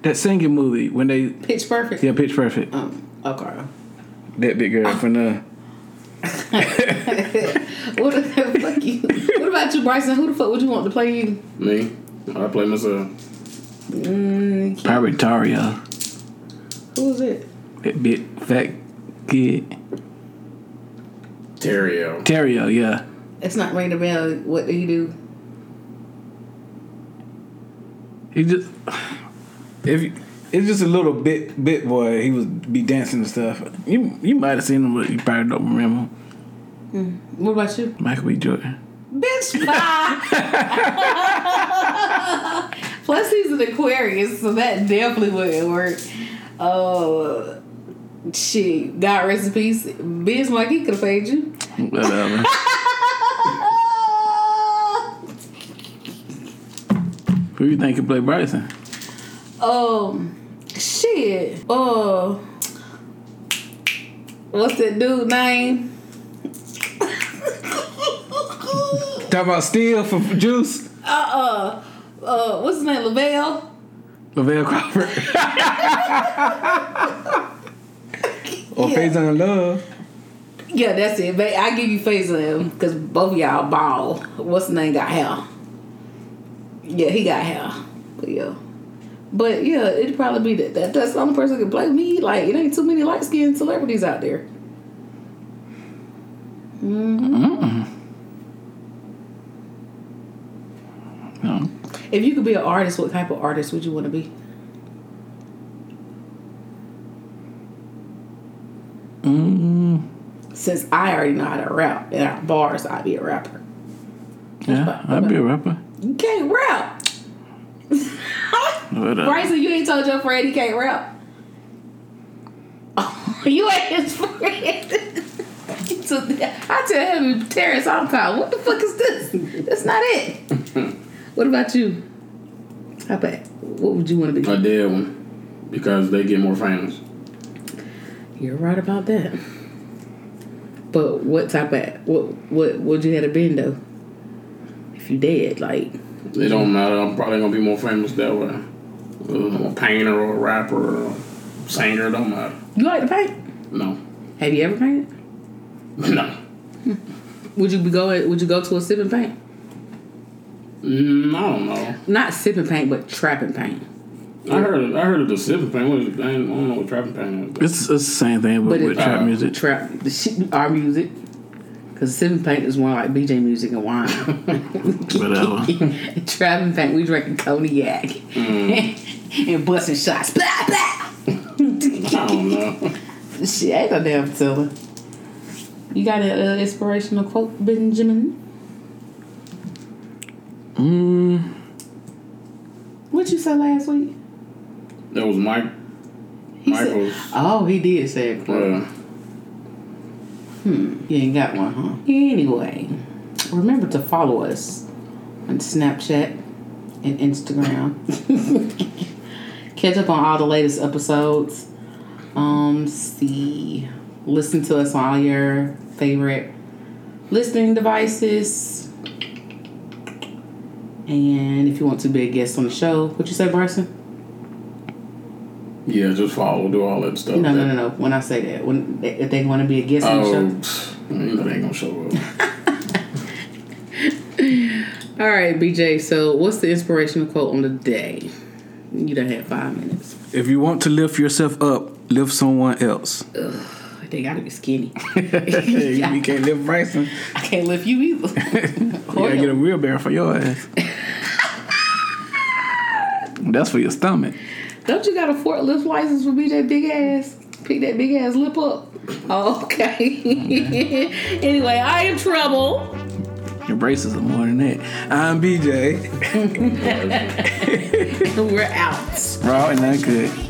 that singing movie when they Pitch perfect. yeah Pitch Perfect Um, okay. that big girl from the What the fuck you? What about you, Bryson? Who the fuck would you want to play you? Me, I play myself. Mm, probably Taria who was it? that big fat kid Terrio. Taria yeah It's not ringing a bell. What do he do? he just if you, it's just a little bit bit boy he was be dancing and stuff you you might have seen him but you probably don't remember What about you? Michael B Jordan Bitch, bye. Plus, he's an Aquarius, so that definitely wouldn't work. Uh, shit. God rest in peace. Biz Mark, he could have paid you. whatever who you think could play Bryson um, shit. Oh, what's that dude name? talk about Steel for Juice Uh, uh, uh, what's his name? Lavell. Lavell Crawford or Yeah. On Love Yeah, that's it. Ba- I give you him because both of y'all bald. What's the name? Got hair. Yeah, he got hair. But yeah. But yeah, it'd probably be that. that that's the only person who can play me. Like, it ain't too many light skinned celebrities out there. no If you could be an artist, what type of artist would you want to be? mm, Since I already know how to rap in our bars, I'd be a rapper. yeah I'd be a rapper You can't rap. whatever uh, Bryson, you ain't told your friend he can't rap. Oh, you ain't his friend. So, I tell him, Terrence Alcott, what the fuck is this? That's not it. what about you? How bad? What would you want to be? A dead one. Because they get more famous. You're right about that. But what type of what what would you have to been though? If you dead, like It don't matter. I'm probably gonna be more famous that way. A painter or a rapper or a singer, it don't matter. you like to paint? No. Have you ever painted? No. Would you be going? Would you go to a sip and paint? Mm, I don't know. Not sip and paint, but trap and paint. I heard I heard of the sipping paint. What is it? I I don't know what trapping paint is. It's, it's the same thing but But with it's- trap uh, music. Trap the shit, our music. Because sipping paint is more like BJ music and wine. Whatever. Trapping paint, we drinking cognac and busting shots. Blah, blah. I don't know. Shit, ain't no damn Priscilla. You got an uh, inspirational quote, Benjamin? Mm, What you say last week? That was Mike. He said- Michael's. oh, he did say it. quote. Uh, You ain't got one, huh? Anyway, remember to follow us on Snapchat and Instagram. Catch up on all the latest episodes. Um, see, listen to us on all your favorite listening devices. And if you want to be a guest on the show, what you say, Bryson? yeah, just follow, do all that stuff. No, no, no, no. When I say that, when if they want to be a guest on the Oh, show. you know they ain't gonna show up. All right, BJ. So, what's the inspirational quote on the day? You done had five minutes. if you want to lift yourself up, lift someone else. They gotta be skinny. you can't lift Bryson. I can't lift you either. You gotta get a wheelbarrow for your ass. That's for your stomach. Don't you got a forklift license for be that big ass? Pick that big ass lip up. Oh, okay. anyway, I am trouble. Your braces are more than that. I'm BJ. We're out. Raw and not good.